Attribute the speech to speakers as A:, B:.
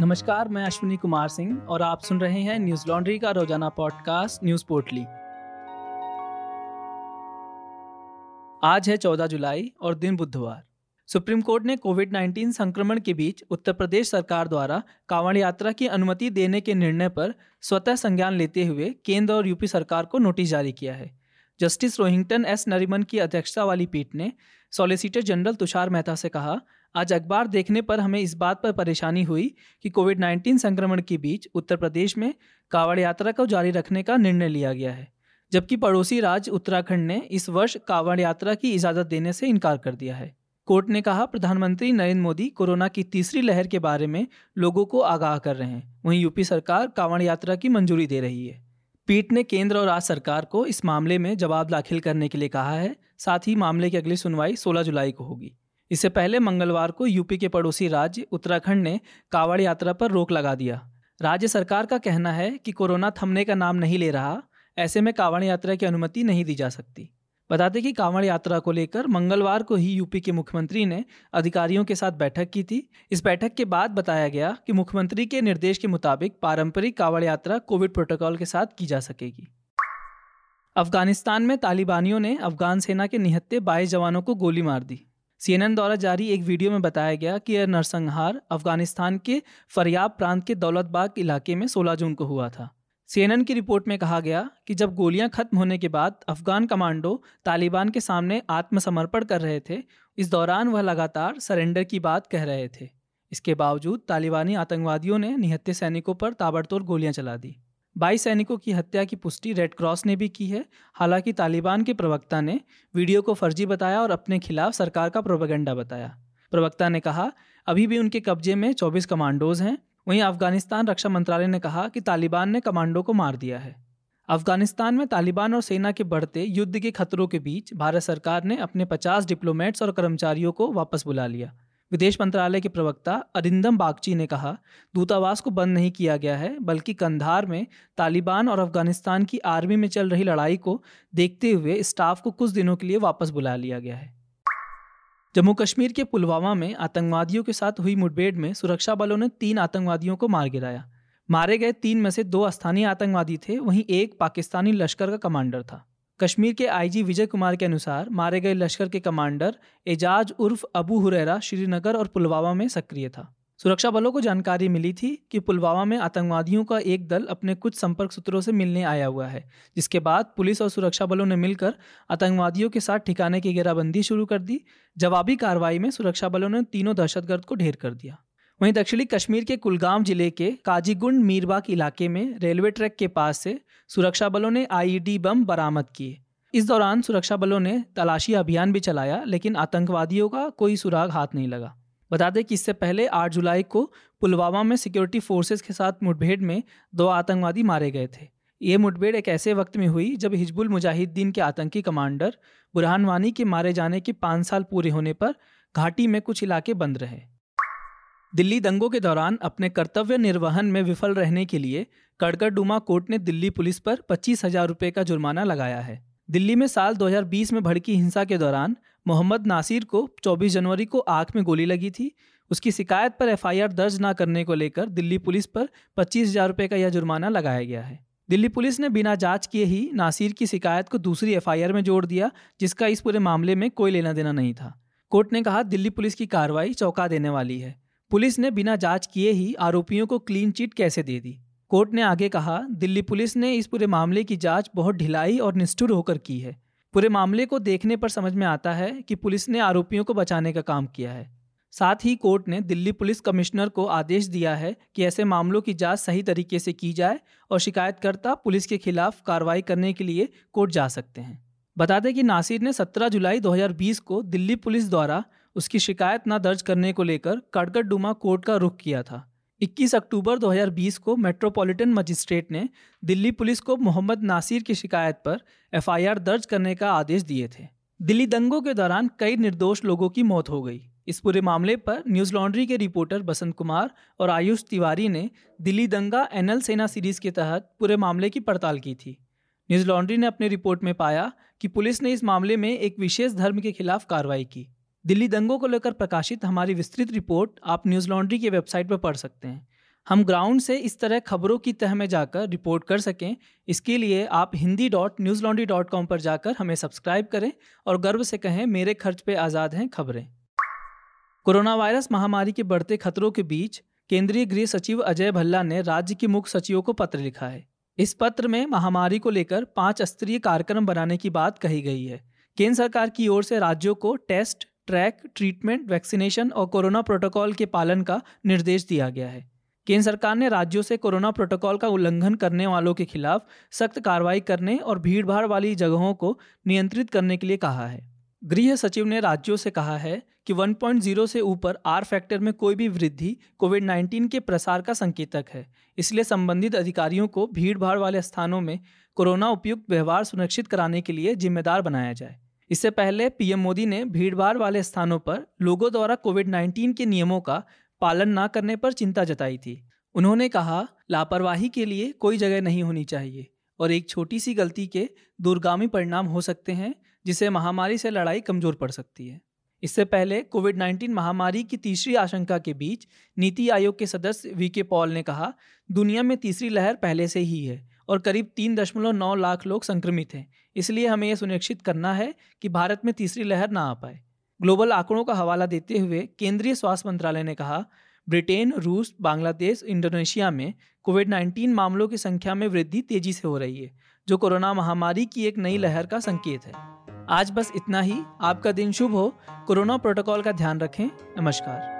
A: नमस्कार, मैं अश्विनी कुमार सिंह और आप सुन रहे हैं न्यूज़ लॉन्ड्री का रोज़ाना पॉडकास्ट, न्यूज़ पोर्टली। आज है 14 जुलाई और दिन बुधवार। सुप्रीम कोर्ट ने कोविड 19 संक्रमण के बीच उत्तर प्रदेश सरकार द्वारा कांवड़ यात्रा की अनुमति देने के निर्णय पर स्वतः संज्ञान लेते हुए केंद्र और यूपी सरकार को नोटिस जारी किया है। जस्टिस रोहिंगटन एस नरीमन की अध्यक्षता वाली पीठ ने सॉलिसिटर जनरल तुषार मेहता से कहा आज अखबार देखने पर हमें इस बात पर परेशानी हुई कि कोविड 19 संक्रमण के बीच उत्तर प्रदेश में कावड़ यात्रा को जारी रखने का निर्णय लिया गया है, जबकि पड़ोसी राज्य उत्तराखंड ने इस वर्ष कावड़ यात्रा की इजाज़त देने से इनकार कर दिया है। कोर्ट ने कहा, प्रधानमंत्री नरेंद्र मोदी कोरोना की तीसरी लहर के बारे में लोगों को आगाह कर रहे हैं। वहीं यूपी सरकार कावड़ यात्रा की मंजूरी दे रही है। पीठ ने केंद्र और राज्य सरकार को इस मामले में जवाब दाखिल करने के लिए कहा है। साथ ही मामले की अगली सुनवाई 16 जुलाई को होगी। इससे पहले मंगलवार को यूपी के पड़ोसी राज्य उत्तराखंड ने कावड़ यात्रा पर रोक लगा दिया। राज्य सरकार का कहना है कि कोरोना थमने का नाम नहीं ले रहा, ऐसे में कावड़ यात्रा की अनुमति नहीं दी जा सकती। बता दें कि कांवड़ यात्रा को लेकर मंगलवार को ही यूपी के मुख्यमंत्री ने अधिकारियों के साथ बैठक की थी। इस बैठक के बाद बताया गया कि मुख्यमंत्री के निर्देश के मुताबिक पारंपरिक कांवड़ यात्रा कोविड प्रोटोकॉल के साथ की जा सकेगी। अफ़गानिस्तान में तालिबानियों ने अफगान सेना के निहत्ते बाईस जवानों को गोली मार दी। सीएनएन द्वारा जारी एक वीडियो में बताया गया कि यह नरसंहार अफ़गानिस्तान के फरियाब प्रांत के दौलतबाग इलाके में 16 जून को हुआ था। सीएनएन की रिपोर्ट में कहा गया कि जब गोलियाँ खत्म होने के बाद अफगान कमांडो तालिबान के सामने आत्मसमर्पण कर रहे थे, इस दौरान वह लगातार सरेंडर की बात कह रहे थे। इसके बावजूद तालिबानी आतंकवादियों ने निहत्ते सैनिकों पर ताबड़तोड़ गोलियाँ चला दी। बाईस सैनिकों की हत्या की पुष्टि रेड क्रॉस ने भी की है। हालाँकि तालिबान के प्रवक्ता ने वीडियो को फर्जी बताया और अपने खिलाफ सरकार का प्रोपेगेंडा बताया। प्रवक्ता ने कहा, अभी भी उनके कब्जे में 24 कमांडोज हैं। वहीं अफ़गानिस्तान रक्षा मंत्रालय ने कहा कि तालिबान ने कमांडो को मार दिया है। अफ़गानिस्तान में तालिबान और सेना के बढ़ते युद्ध के खतरों के बीच भारत सरकार ने अपने 50 डिप्लोमेट्स और कर्मचारियों को वापस बुला लिया। विदेश मंत्रालय के प्रवक्ता अरिंदम बागची ने कहा, दूतावास को बंद नहीं किया गया है, बल्कि कंधार में तालिबान और अफ़गानिस्तान की आर्मी में चल रही लड़ाई को देखते हुए स्टाफ को कुछ दिनों के लिए वापस बुला लिया गया है। जम्मू कश्मीर के पुलवामा में आतंकवादियों के साथ हुई मुठभेड़ में सुरक्षा बलों ने तीन आतंकवादियों को मार गिराया। मारे गए तीन में से दो स्थानीय आतंकवादी थे, वहीं एक पाकिस्तानी लश्कर का कमांडर था। कश्मीर के आईजी विजय कुमार के अनुसार मारे गए लश्कर के कमांडर एजाज उर्फ़ अबू हुरैरा श्रीनगर और पुलवामा में सक्रिय था। सुरक्षा बलों को जानकारी मिली थी कि पुलवामा में आतंकवादियों का एक दल अपने कुछ संपर्क सूत्रों से मिलने आया हुआ है, जिसके बाद पुलिस और सुरक्षा बलों ने मिलकर आतंकवादियों के साथ ठिकाने की घेराबंदी शुरू कर दी। जवाबी कार्रवाई में सुरक्षा बलों ने तीनों दहशतगर्द को ढेर कर दिया। वहीं दक्षिणी कश्मीर के कुलगाम ज़िले के काजीगुंड मीरबाग इलाके में रेलवे ट्रैक के पास से सुरक्षा बलों ने आईईडी बम बरामद किए। इस दौरान सुरक्षा बलों ने तलाशी अभियान भी चलाया, लेकिन आतंकवादियों का कोई सुराग हाथ नहीं लगा। बता दें कि इससे पहले 8 जुलाई को पुलवामा में सिक्योरिटी फोर्सेज के साथ मुठभेड़ में दो आतंकवादी मारे गए थे। ये मुठभेड़ एक ऐसे वक्त में हुई जब हिजबुल मुजाहिदीन के आतंकी कमांडर बुरहान वानी के मारे जाने के पाँच साल पूरे होने पर घाटी में कुछ इलाके बंद रहे। दिल्ली दंगों के दौरान अपने कर्तव्य निर्वहन में विफल रहने के लिए कड़कड़डुमा कोर्ट ने दिल्ली पुलिस पर पच्चीस हज़ार रुपये का जुर्माना लगाया है। दिल्ली में साल 2020 में भड़की हिंसा के दौरान मोहम्मद नासिर को 24 जनवरी को आँख में गोली लगी थी। उसकी शिकायत पर एफआईआर दर्ज न करने को लेकर दिल्ली पुलिस पर पच्चीस हज़ार रुपये का यह जुर्माना लगाया गया है। दिल्ली पुलिस ने बिना जाँच किए ही नासिर की शिकायत को दूसरी एफआईआर में जोड़ दिया, जिसका इस पूरे मामले में कोई लेना देना नहीं था। कोर्ट ने कहा, दिल्ली पुलिस की कार्रवाई चौंका देने वाली है। पुलिस ने बिना जाँच किए ही आरोपियों को क्लीन चिट कैसे दे दी? कोर्ट ने आगे कहा, दिल्ली पुलिस ने इस पूरे मामले की जाँच बहुत ढिलाई और निष्ठुर होकर की है। पूरे मामले को देखने पर समझ में आता है कि पुलिस ने आरोपियों को बचाने का काम किया है। साथ ही कोर्ट ने दिल्ली पुलिस कमिश्नर को आदेश दिया है कि ऐसे मामलों की जाँच सही तरीके से की जाए और शिकायतकर्ता पुलिस के खिलाफ कार्रवाई करने के लिए कोर्ट जा सकते हैं। बता दें कि नासिर ने 17 जुलाई 2020 को दिल्ली पुलिस द्वारा उसकी शिकायत न दर्ज करने को लेकर कड़कड़ डुमा कोर्ट का रुख किया था। 21 अक्टूबर 2020 को मेट्रोपॉलिटन मजिस्ट्रेट ने दिल्ली पुलिस को मोहम्मद नासिर की शिकायत पर एफआईआर दर्ज करने का आदेश दिए थे। दिल्ली दंगों के दौरान कई निर्दोष लोगों की मौत हो गई। इस पूरे मामले पर न्यूज़ लॉन्ड्री के रिपोर्टर बसंत कुमार और आयुष तिवारी ने दिल्ली दंगा एनएल सेना सीरीज़ के तहत पूरे मामले की पड़ताल की थी। न्यूज़ लॉन्ड्री ने अपनी रिपोर्ट में पाया कि पुलिस ने इस मामले में एक विशेष धर्म के खिलाफ कार्रवाई की। दिल्ली दंगों को लेकर प्रकाशित हमारी विस्तृत रिपोर्ट आप न्यूज़ लॉन्ड्री की वेबसाइट पर पढ़ सकते हैं। हम ग्राउंड से इस तरह खबरों की तह में जाकर रिपोर्ट कर सकें। इसके लिए आप Hindi dot Newslaundry dot com पर जाकर हमें सब्सक्राइब करें और गर्व से कहें, मेरे खर्च पे आज़ाद हैं खबरें। कोरोना वायरस महामारी के बढ़ते खतरों के बीच केंद्रीय गृह सचिव अजय भल्ला ने राज्य के मुख्य सचिवों को पत्र लिखा है। इस पत्र में महामारी को लेकर पाँच स्तरीय कार्यक्रम बनाने की बात कही गई है। केंद्र सरकार की ओर से राज्यों को टेस्ट ट्रैक ट्रीटमेंट वैक्सीनेशन और कोरोना प्रोटोकॉल के पालन का निर्देश दिया गया है। केंद्र सरकार ने राज्यों से कोरोना प्रोटोकॉल का उल्लंघन करने वालों के खिलाफ सख्त कार्रवाई करने और भीड़भाड़ वाली जगहों को नियंत्रित करने के लिए कहा है। गृह सचिव ने राज्यों से कहा है कि 1.0 से ऊपर आर फैक्टर में कोई भी वृद्धि कोविड 19 के प्रसार का संकेतक है। इसलिए संबंधित अधिकारियों को भीड़भाड़ वाले स्थानों में कोरोना उपयुक्त व्यवहार सुनिश्चित कराने के लिए जिम्मेदार बनाया जाए। इससे पहले पीएम मोदी ने भीड़भाड़ वाले स्थानों पर लोगों द्वारा कोविड 19 के नियमों का पालन न करने पर चिंता जताई थी। उन्होंने कहा, लापरवाही के लिए कोई जगह नहीं होनी चाहिए और एक छोटी सी गलती के दूरगामी परिणाम हो सकते हैं जिसे महामारी से लड़ाई कमज़ोर पड़ सकती है। इससे पहले कोविड 19 महामारी की तीसरी आशंका के बीच नीति आयोग के सदस्य वी के पॉल ने कहा, दुनिया में तीसरी लहर पहले से ही है। और करीब तीन दशमलव नौ लाख लोग संक्रमित हैं। इसलिए हमें यह सुनिश्चित करना है कि भारत में तीसरी लहर ना आ पाए। ग्लोबल आंकड़ों का हवाला देते हुए केंद्रीय स्वास्थ्य मंत्रालय ने कहा, ब्रिटेन, रूस, बांग्लादेश, इंडोनेशिया में कोविड 19 मामलों की संख्या में वृद्धि तेज़ी से हो रही है, जो कोरोना महामारी की एक नई लहर का संकेत है। आज बस इतना ही। आपका दिन शुभ हो। कोरोना प्रोटोकॉल का ध्यान रखें। नमस्कार।